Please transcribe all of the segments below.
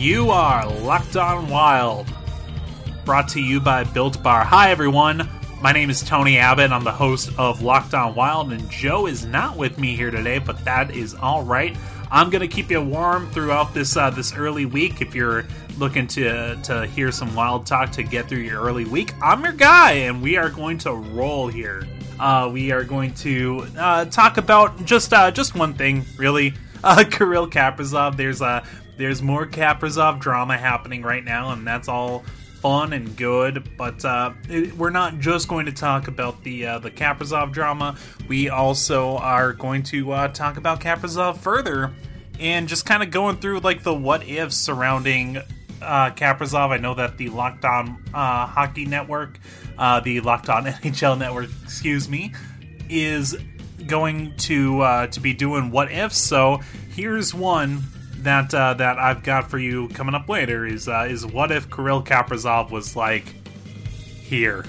You are Locked On Wild, brought to you by Built Bar. Hi, everyone. My name is Tony Abbott. I'm the host of Locked On Wild, and Joe is not with me here today, but that is all right. I'm gonna keep you warm throughout this uh, this early week. If you're looking to to hear some wild talk to get through your early week, I'm your guy, and we are going to roll here. Uh, we are going to uh, talk about just uh, just one thing, really. Uh, Kirill Kaprizov. There's a there's more Kaprizov drama happening right now, and that's all fun and good. But uh, it, we're not just going to talk about the uh, the Kaprizov drama. We also are going to uh, talk about Kaprizov further, and just kind of going through like the what ifs surrounding uh. I know that the Locked On uh, Hockey Network, uh, the Locked On NHL Network, excuse me, is going to uh, to be doing what ifs. So here's one that uh, that I've got for you coming up later is uh, is what if Kirill Kaprizov was like here?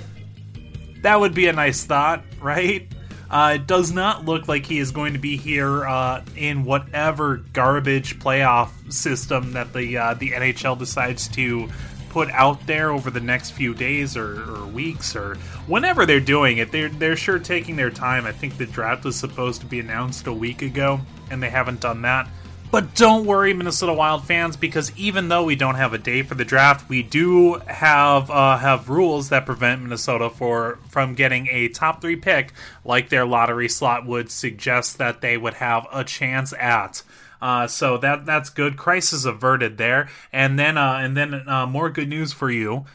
That would be a nice thought, right? Uh, it does not look like he is going to be here uh, in whatever garbage playoff system that the uh, the NHL decides to put out there over the next few days or, or, weeks or whenever they're doing it. They're they're sure taking their time. I think the draft was supposed to be announced a week ago, and they haven't done that. But don't worry, Minnesota Wild fans, because even though we don't have a day for the draft, we do have uh, have rules that prevent Minnesota for from getting a top three pick, like their lottery slot would suggest that they would have a chance at. Uh, so that that's good. Crisis averted there, and then uh, and then uh, more good news for you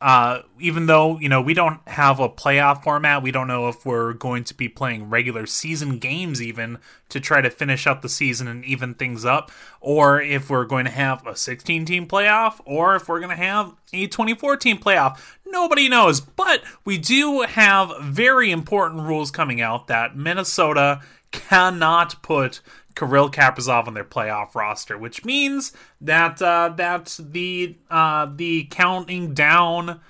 uh, even though you know we don't have a playoff format, we don't know if we're going to be playing regular season games even to try to finish up the season and even things up, or if we're going to have a 16 team playoff, or if we're going to have a 24 team playoff. Nobody knows, but we do have very important rules coming out that Minnesota cannot put Kirill Kaprizov on their playoff roster, which means that uh, that the uh, the counting down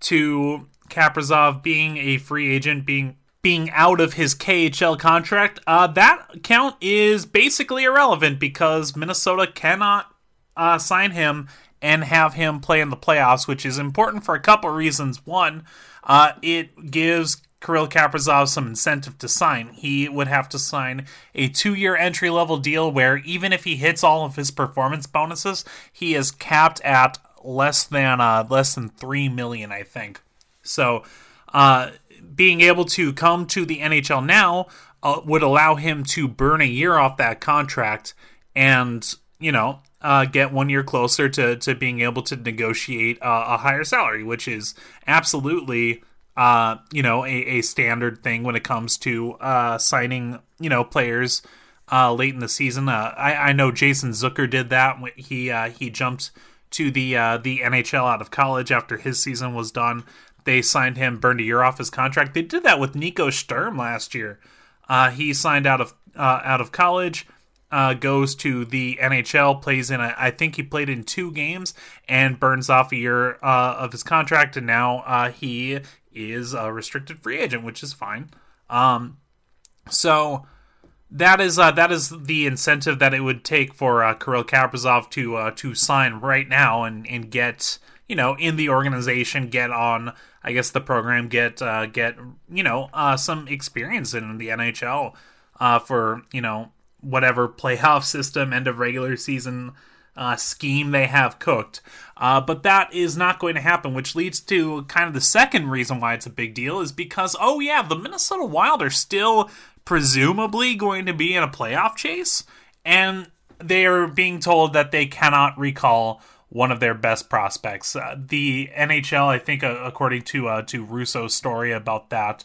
to Kaprizov being a free agent, being being out of his KHL contract, uh, that count is basically irrelevant because Minnesota cannot uh, sign him and have him play in the playoffs, which is important for a couple reasons. One, uh, it gives Kirill Kaprizov some incentive to sign. He would have to sign a two year entry level deal where even if he hits all of his performance bonuses, he is capped at less than uh, less than three million, I think. So, uh, being able to come to the NHL now uh, would allow him to burn a year off that contract and you know uh, get one year closer to to being able to negotiate uh, a higher salary, which is absolutely uh, you know, a, a standard thing when it comes to uh, signing, you know, players uh, late in the season. Uh, I, I know Jason Zucker did that. He uh, he jumped to the uh, the NHL out of college after his season was done. They signed him, burned a year off his contract. They did that with Nico Sturm last year. Uh, he signed out of uh, out of college, uh, goes to the NHL, plays in a, I think he played in two games and burns off a year uh, of his contract, and now uh, he is a restricted free agent, which is fine. Um, so that is uh, that is the incentive that it would take for uh, Kirill Kaprizov to uh, to sign right now and and get you know in the organization, get on I guess the program, get uh, get you know uh, some experience in the NHL uh, for you know whatever playoff system, end of regular season uh, scheme they have cooked. Uh, but that is not going to happen, which leads to kind of the second reason why it's a big deal is because, oh, yeah, the Minnesota Wild are still presumably going to be in a playoff chase, and they are being told that they cannot recall one of their best prospects. Uh, the NHL, I think, uh, according to uh, to Russo's story about that,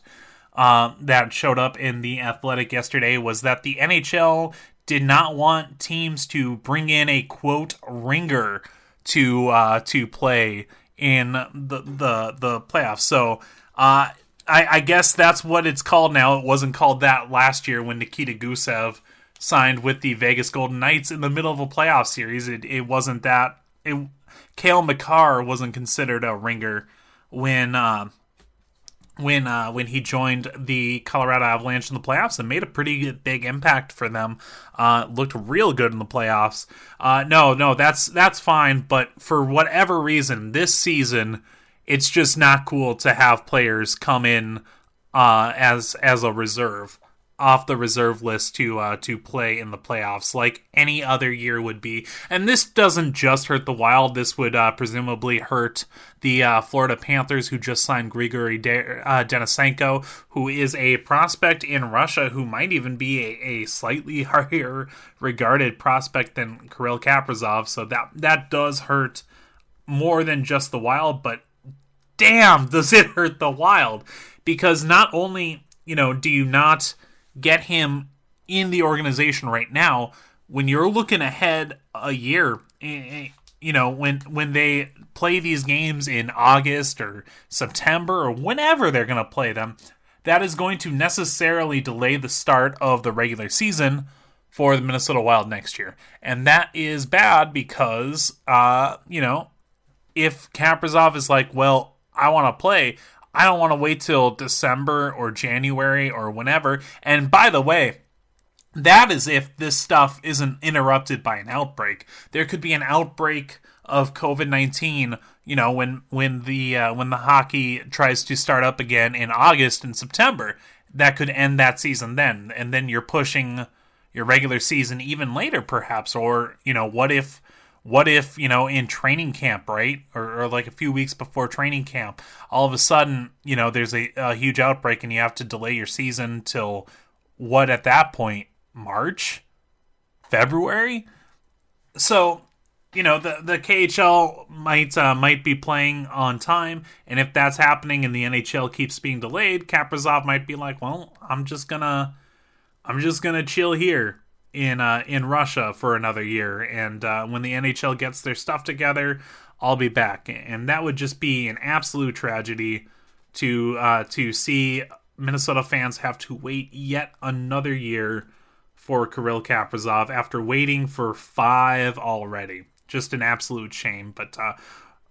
uh, that showed up in the Athletic yesterday, was that the NHL did not want teams to bring in a quote ringer to uh, to play in the the the playoffs. So uh, I, I guess that's what it's called now. It wasn't called that last year when Nikita Gusev signed with the Vegas Golden Knights in the middle of a playoff series. It it wasn't that. It Cale Makar wasn't considered a ringer when uh, when uh, when he joined the Colorado Avalanche in the playoffs and made a pretty big impact for them. Uh, looked real good in the playoffs. Uh, no, no, that's that's fine. But for whatever reason, this season, it's just not cool to have players come in uh, as as a reserve off the reserve list to uh, to play in the playoffs like any other year would be. And this doesn't just hurt the Wild. This would uh, presumably hurt the uh, Florida Panthers, who just signed Grigory De- uh, Denisenko, who is a prospect in Russia, who might even be a, a slightly higher regarded prospect than Kirill Kaprizov. So that that does hurt more than just the Wild, but damn, does it hurt the Wild because not only you know do you not get him in the organization right now when you're looking ahead a year eh, eh, you know when when they play these games in August or September or whenever they're going to play them that is going to necessarily delay the start of the regular season for the Minnesota Wild next year. And that is bad because uh you know if Kaprizov is like well I want to play I don't want to wait till December or January or whenever. And by the way, that is if this stuff isn't interrupted by an outbreak. There could be an outbreak of COVID nineteen. You know, when when the uh, when the hockey tries to start up again in August and September, that could end that season then, and then you're pushing your regular season even later, perhaps. Or you know, what if what if you know in training camp right? Or, or, like a few weeks before training camp all of a sudden you know there's a, a, huge outbreak and you have to delay your season till what at that point march? February? So you know the the KHL might uh, might be playing on time, and if that's happening and the NHL keeps being delayed, Kaprizov might be like, "Well, I'm just gonna, I'm just gonna chill here in uh, in Russia for another year, and uh, when the NHL gets their stuff together, I'll be back. And that would just be an absolute tragedy to uh, to see Minnesota fans have to wait yet another year for Kirill Kaprizov after waiting for five already. Just an absolute shame. But uh,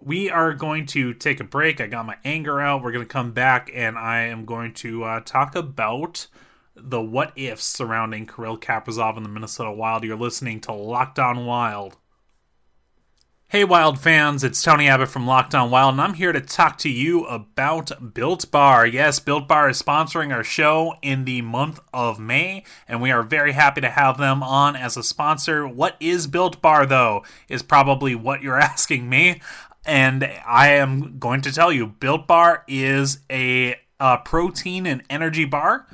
we are going to take a break. I got my anger out. We're going to come back, and I am going to uh, talk about the what ifs surrounding Kirill Kaprizov and the Minnesota Wild. You're listening to Locked On Wild. Hey, Wild fans, it's Tony Abbott from Locked On Wild, and I'm here to talk to you about Built Bar. Yes, Built Bar is sponsoring our show in the month of May, and we are very happy to have them on as a sponsor. What is Built Bar, though, is probably what you're asking me. And I am going to tell you Built Bar is a, a protein and energy bar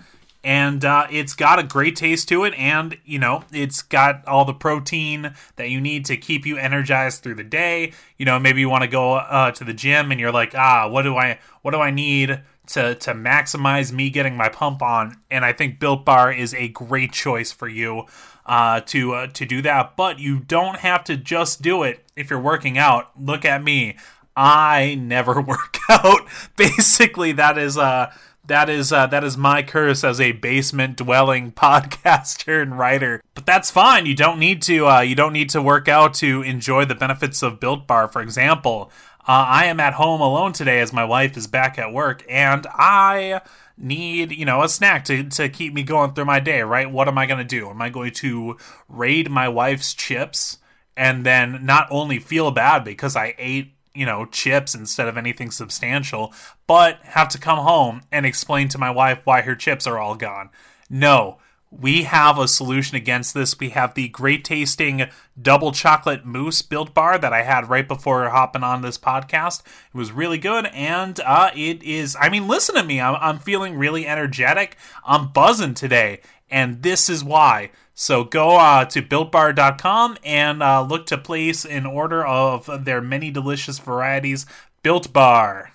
and uh, it's got a great taste to it and you know it's got all the protein that you need to keep you energized through the day. You know maybe you want to go uh, to the gym and you're like ah what do i what do i need to to maximize me getting my pump on? And i think built bar is a great choice for you uh, to uh, to do that. But you don't have to just do it if you're working out. Look at me. I never work out. Basically that is uh that is uh, that is my curse as a basement dwelling podcaster and writer. But that's fine. You don't need to uh, you don't need to work out to enjoy the benefits of Built Bar. For example, uh, I am at home alone today as my wife is back at work, and I need you know a snack to, to keep me going through my day. Right? What am I going to do? Am I going to raid my wife's chips and then not only feel bad because I ate you know, chips instead of anything substantial, but have to come home and explain to my wife why her chips are all gone. No, we have a solution against this. We have the great tasting double chocolate mousse built bar that I had right before hopping on this podcast. It was really good, and uh, it is. I mean, listen to me. I'm, I'm feeling really energetic. I'm buzzing today, and this is why. So go uh, to builtbar.com and uh, look to place an order of their many delicious varieties. Built Bar.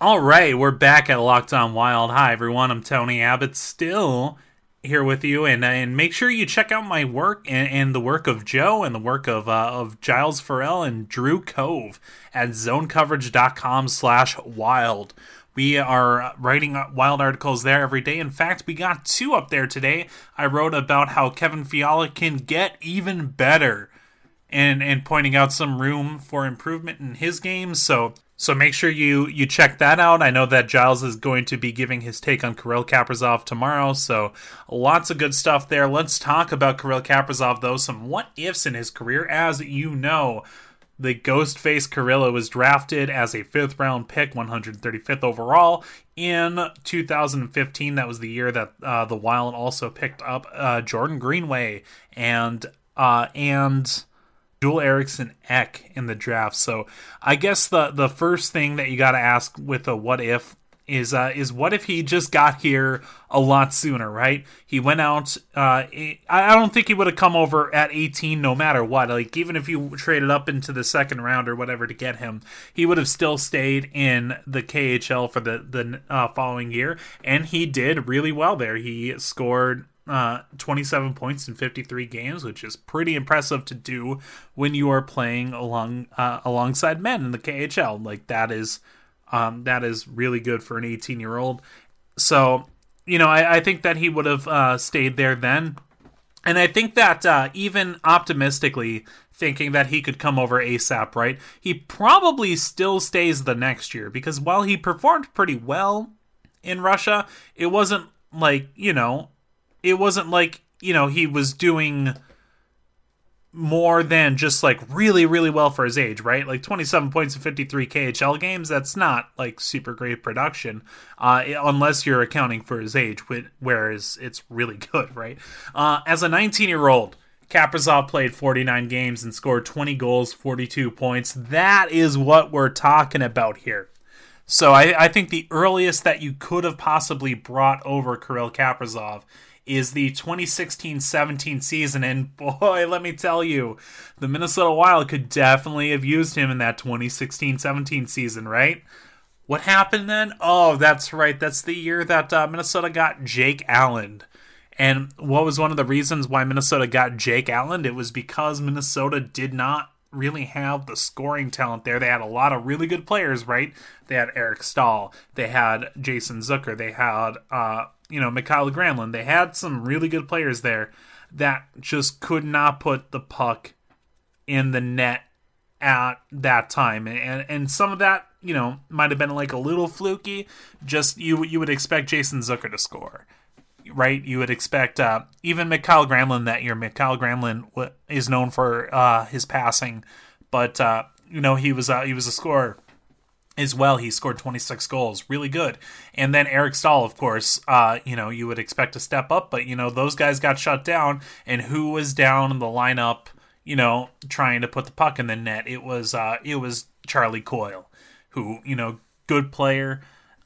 All right, we're back at Locked On Wild. Hi, everyone. I'm Tony Abbott, still here with you, and and make sure you check out my work and, and the work of Joe and the work of uh, of Giles Farrell and Drew Cove at ZoneCoverage.com/slash/wild. We are writing wild articles there every day. In fact, we got two up there today. I wrote about how Kevin Fiala can get even better and and pointing out some room for improvement in his game. So So make sure you you check that out. I know that Giles is going to be giving his take on Kirill Kaprizov tomorrow, so lots of good stuff there. Let's talk about Kirill Kaprizov though. Some what ifs in his career, as you know. The Ghostface Kirilla was drafted as a fifth round pick, 135th overall in 2015. That was the year that uh, the Wild also picked up uh, Jordan Greenway and uh, and Joel Eriksson Ek in the draft. So I guess the the first thing that you got to ask with a what if is uh, is what if he just got here a lot sooner, right? He went out. Uh, I don't think he would have come over at 18, no matter what. Like even if you traded up into the second round or whatever to get him, he would have still stayed in the KHL for the the uh, following year, and he did really well there. He scored uh, 27 points in 53 games, which is pretty impressive to do when you are playing along uh, alongside men in the KHL. Like that is um, that is really good for an 18 year old. So, you know, I, I, think that he would have uh, stayed there then. And I think that uh, even optimistically thinking that he could come over ASAP, right? He probably still stays the next year because while he performed pretty well in Russia, it wasn't like, you know, it wasn't like, you know, he was doing more than just like really really well for his age right? Like 27 points in 53 khl games that's not like super great production uh, unless you're accounting for his age whereas it's really good right? Uh, as a 19 year old Kaprizov played 49 games and scored 20 goals 42 points. That is what we're talking about here. So I, I think the earliest that you could have possibly brought over Kirill Kaprizov is the 2016-17 season and boy let me tell you the minnesota wild could definitely have used him in that 2016-17 season right what happened then oh that's right that's the year that uh, minnesota got jake allen and what was one of the reasons why minnesota got jake allen it was because minnesota did not really have the scoring talent there. They had a lot of really good players, right? They had Eric Staal, they had Jason Zucker, they had uh, you know, Mikael Granlund. They had some really good players there that just could not put the puck in the net at that time. And and some of that, you know, might have been like a little fluky. Just you you would expect Jason Zucker to score. Right, you would expect uh, even Mikael Granlund that year. Mikael Granlund is known for uh, his passing, but uh, you know he was he was a scorer as well. He scored 26 goals, really good. And then Eric Staal, of course, uh, you know, you would expect to step up, but you know, those guys got shut down. And who was down in the lineup, you know, trying to put the puck in the net? It was uh, it was Charlie Coyle, who you know, good player,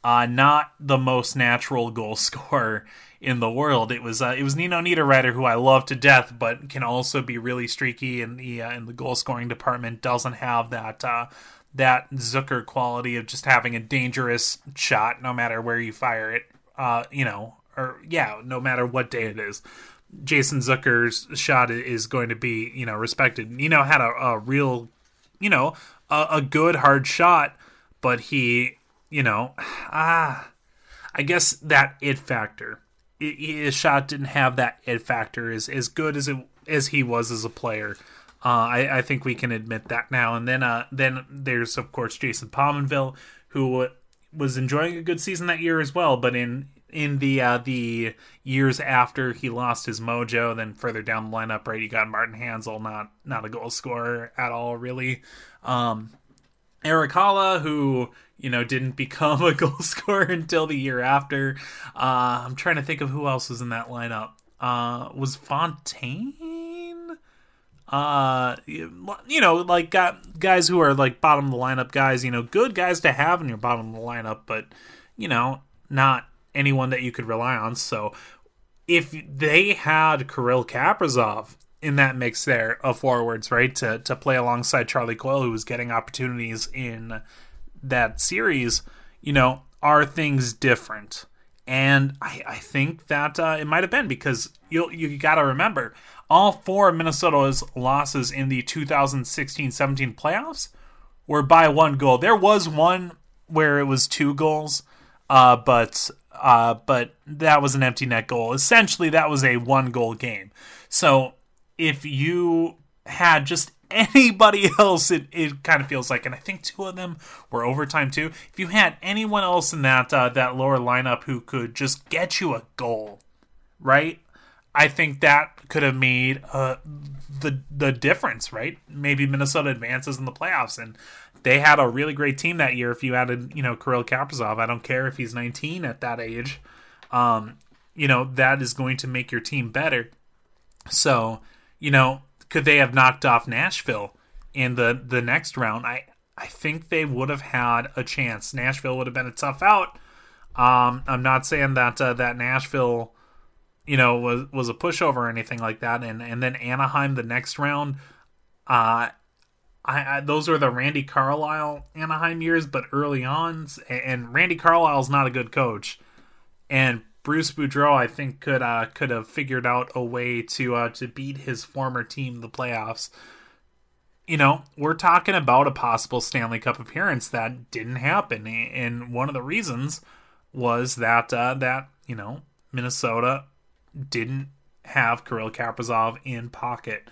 uh, not the most natural goal scorer in the world. It was uh, it was Nino Niederreiter, who I love to death, but can also be really streaky in the uh, in the goal scoring department. Doesn't have that uh, that Zucker quality of just having a dangerous shot no matter where you fire it. Uh, you know, or yeah, no matter what day it is. Jason Zucker's shot is going to be, you know, respected. Nino had a, a real, you know, a, a, good hard shot, but he, you know, ah, I guess that it factor. His shot didn't have that it factor as as good as it as he was as a player. Uh, I, I, think we can admit that now. And then uh, then there's of course Jason Pominville, who was enjoying a good season that year as well. But in in the uh, the years after he lost his mojo, then further down the lineup, right, you got Martin Hanzal, not not a goal scorer at all, really. Um, Erik Haula, who you know didn't become a goal scorer until the year after. Uh, I'm trying to think of who else was in that lineup. Uh, was Fontaine? Uh you know like got guys who are like bottom of the lineup guys you know good guys to have in your bottom of the lineup but you know not anyone that you could rely on. So if they had Kirill Kaprizov in that mix there of forwards right to to play alongside Charlie Coyle who was getting opportunities in that series you know are things different and I, I think that uh, it might have been because you you got to remember all four of Minnesota's losses in the 2016-17 playoffs were by one goal. There was one where it was two goals, uh, but uh, but that was an empty net goal. Essentially, that was a one goal game. So if you had just anybody else, it, it kind of feels like, and I think two of them were overtime too. If you had anyone else in that uh, that lower lineup who could just get you a goal, right? I think that could have made uh, the the difference, right? Maybe Minnesota advances in the playoffs, and they had a really great team that year. If you added, you know, Kirill Kaprizov, I don't care if he's 19 at that age, um, you know, that is going to make your team better. So, you know, could they have knocked off Nashville in the the next round? I I think they would have had a chance. Nashville would have been a tough out. Um, I'm not saying that uh, that Nashville, you know, was was a pushover or anything like that. And and then Anaheim the next round. Uh, I, I, those were the Randy Carlyle Anaheim years, but early on, and Randy Carlyle's not a good coach, and Bruce Boudreau I think could uh, could have figured out a way to uh, to beat his former team the playoffs. You know, we're talking about a possible Stanley Cup appearance that didn't happen, and one of the reasons was that uh, that you know Minnesota didn't have Kirill Kaprizov in pocket.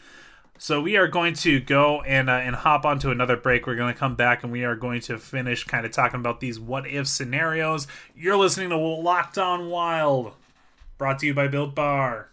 So we are going to go and uh, and hop onto another break. We're going to come back and we are going to finish kind of talking about these what if scenarios. You're listening to Locked On Wild, brought to you by Built Bar.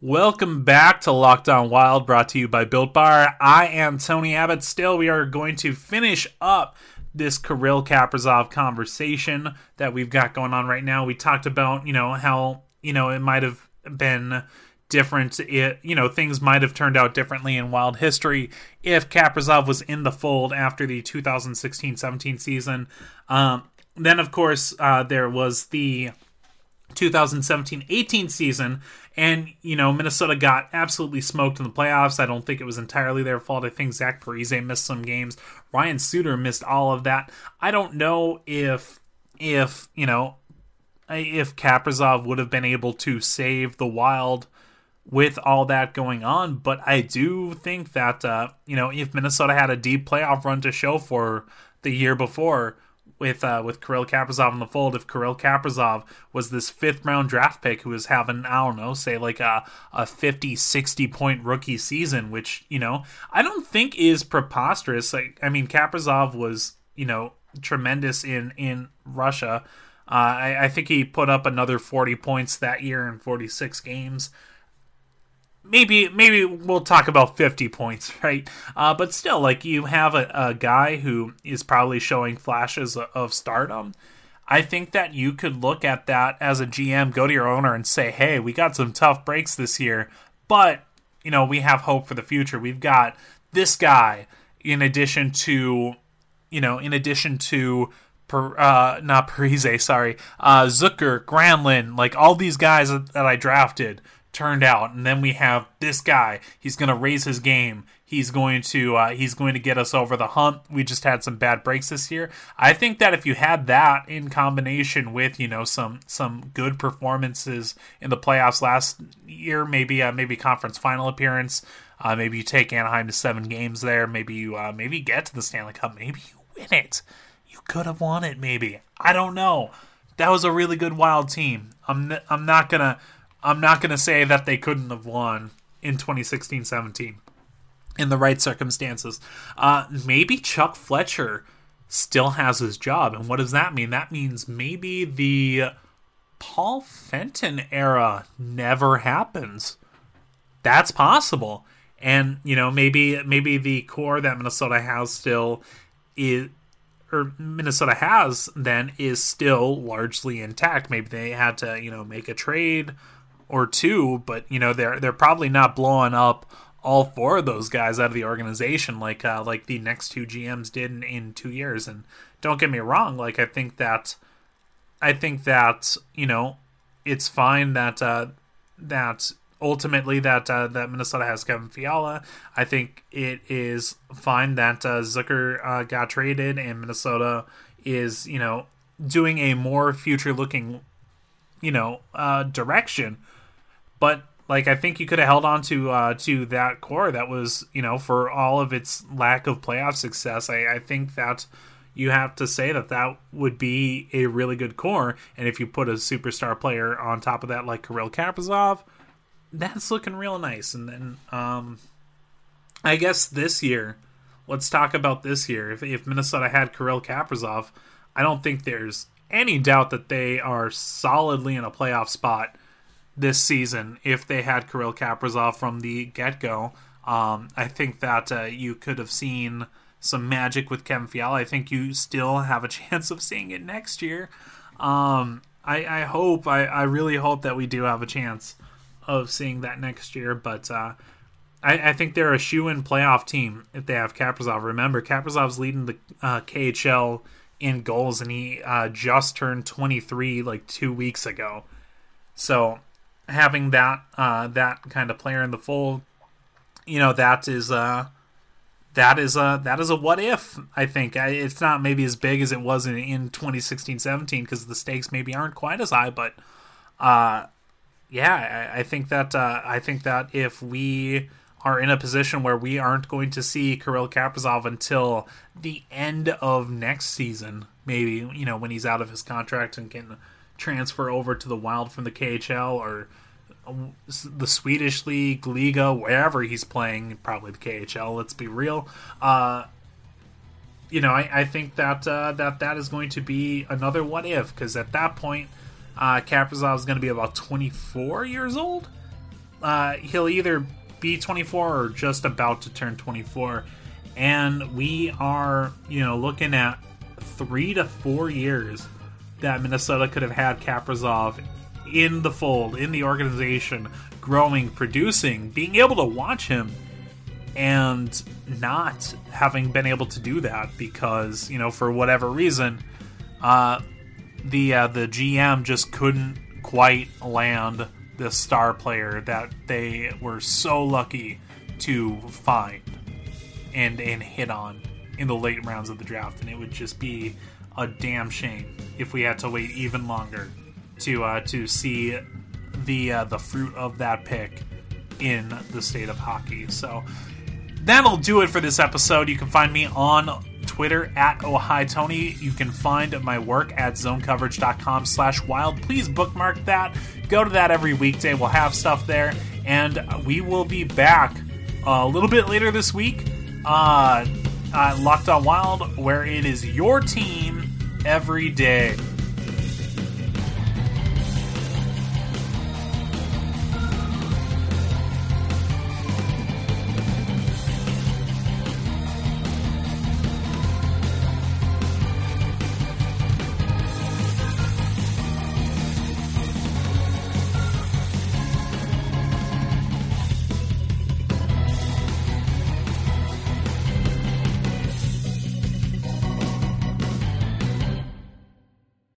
Welcome back to Locked On Wild, brought to you by Built Bar. I am Tony Abbott. Still, we are going to finish up this Kirill Kaprizov conversation that we've got going on right now. We talked about, you know, how, you know, it might have been different. It you know things might have turned out differently in Wild history if Kaprizov was in the fold after the 2016-17 season. Um, then of course uh, there was the 2017-18 season and you know minnesota got absolutely smoked in the playoffs i don't think it was entirely their fault i think zach parise missed some games ryan suter missed all of that i don't know if if you know if kaprizov would have been able to save the wild with all that going on. But I do think that uh, you know if Minnesota had a deep playoff run to show for the year before with uh, with Kirill Kaprizov in the fold, if Kirill Kaprizov was this fifth round draft pick who was having I don't know say like a a 50 60 point rookie season, which you know I don't think is preposterous. Like I mean Kaprizov was you know tremendous in in Russia. Uh, I, I think he put up another 40 points that year in 46 games maybe maybe we'll talk about 50 points right? Uh, but still like you have a, a, guy who is probably showing flashes of stardom. I think that you could look at that as a gm go to your owner and say hey we got some tough breaks this year but you know we have hope for the future. We've got this guy in addition to you know in addition to uh, not Parise, sorry, uh, Zucker, Granlund, like all these guys that I drafted turned out. And then we have this guy. He's going to raise his game. He's going to uh, he's going to get us over the hump. We just had some bad breaks this year. I think that if you had that in combination with you know some some good performances in the playoffs last year maybe uh, maybe conference final appearance uh, maybe you take anaheim to seven games there maybe you uh, maybe get to the stanley cup maybe you win it. You could have won it maybe. I don't know. That was a really good wild team. I'm, n- I'm not gonna I'm not going to say that they couldn't have won in 2016 17 in the right circumstances. Uh, maybe Chuck Fletcher still has his job. And what does that mean? That means maybe the Paul Fenton era never happens. That's possible. And, you know, maybe maybe the core that Minnesota has still is or Minnesota has then is still largely intact. Maybe they had to, you know, make a trade or two, but you know they're they're probably not blowing up all four of those guys out of the organization like uh, like the next two GMs did in, in two years. And don't get me wrong, like I think that I think that you know it's fine that uh, that ultimately that uh, that Minnesota has Kevin Fiala. I think it is fine that uh, Zucker uh, got traded and Minnesota is you know doing a more future looking you know uh, direction but like I think you could have held on to uh, to that core that was you know for all of its lack of playoff success. I, I think that you have to say that that would be a really good core. And if you put a superstar player on top of that, like Kirill Kaprizov, that's looking real nice. And then um, I guess this year, let's talk about this year. If, if Minnesota had Kirill Kaprizov, I don't think there's any doubt that they are solidly in a playoff spot this season if they had Kirill Kaprizov from the get go. Um, I think that uh, you could have seen some magic with Kevin Fiala. I think you still have a chance of seeing it next year. Um, I, I, hope, I, I, really hope that we do have a chance of seeing that next year. But uh, I, I, think they're a shoe in playoff team if they have Kaprizov. Remember, Kaprizov's leading the uh, KHL in goals, and he uh, just turned 23 like two weeks ago. So having that uh, that kind of player in the fold, you know, that is uh, that is a that is a what if. I think it's not maybe as big as it was in, in 2016-17 because the stakes maybe aren't quite as high, but uh, yeah, I, I think that uh, I think that if we are in a position where we aren't going to see Kirill Kaprizov until the end of next season, maybe you know when he's out of his contract and can transfer over to the Wild from the KHL or the Swedish league, Liga, wherever he's playing, probably the KHL. Let's be real. Uh, you know, I, I think that uh, that that is going to be another what if because at that point, uh, Kaprizov is going to be about 24 years old. Uh, he'll either be 24 or just about to turn 24. And we are, you know, looking at three to four years that Minnesota could have had Kaprizov in the fold, in the organization, growing, producing, being able to watch him and not having been able to do that because, you know, for whatever reason, uh, the uh, the GM just couldn't quite land the star player that they were so lucky to find and and hit on in the late rounds of the draft, and it would just be a damn shame if we had to wait even longer to uh, to see the uh, the fruit of that pick in the state of hockey. So that'll do it for this episode. You can find me on Twitter at Tony. You can find my work at zonecoverage.com slash wild. Please bookmark that. Go to that every weekday. We'll have stuff there. And we will be back a little bit later this week uh, uh, Locked on Wild, where it is your team every day.